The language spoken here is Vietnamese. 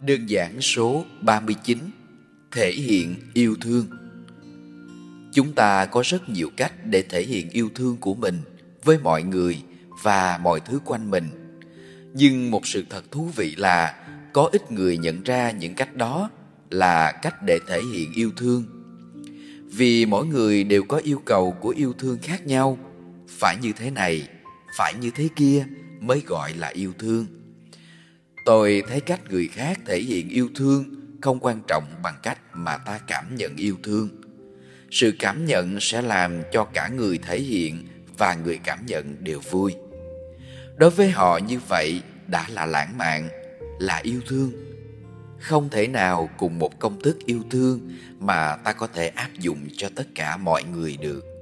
Đơn giản số 39 Thể hiện yêu thương Chúng ta có rất nhiều cách để thể hiện yêu thương của mình với mọi người và mọi thứ quanh mình. Nhưng một sự thật thú vị là có ít người nhận ra những cách đó là cách để thể hiện yêu thương. Vì mỗi người đều có yêu cầu của yêu thương khác nhau, phải như thế này, phải như thế kia mới gọi là yêu thương. Tôi thấy cách người khác thể hiện yêu thương không quan trọng bằng cách mà ta cảm nhận yêu thương. Sự cảm nhận sẽ làm cho cả người thể hiện và người cảm nhận đều vui. Đối với họ như vậy đã là lãng mạn, là yêu thương. Không thể nào cùng một công thức yêu thương mà ta có thể áp dụng cho tất cả mọi người được.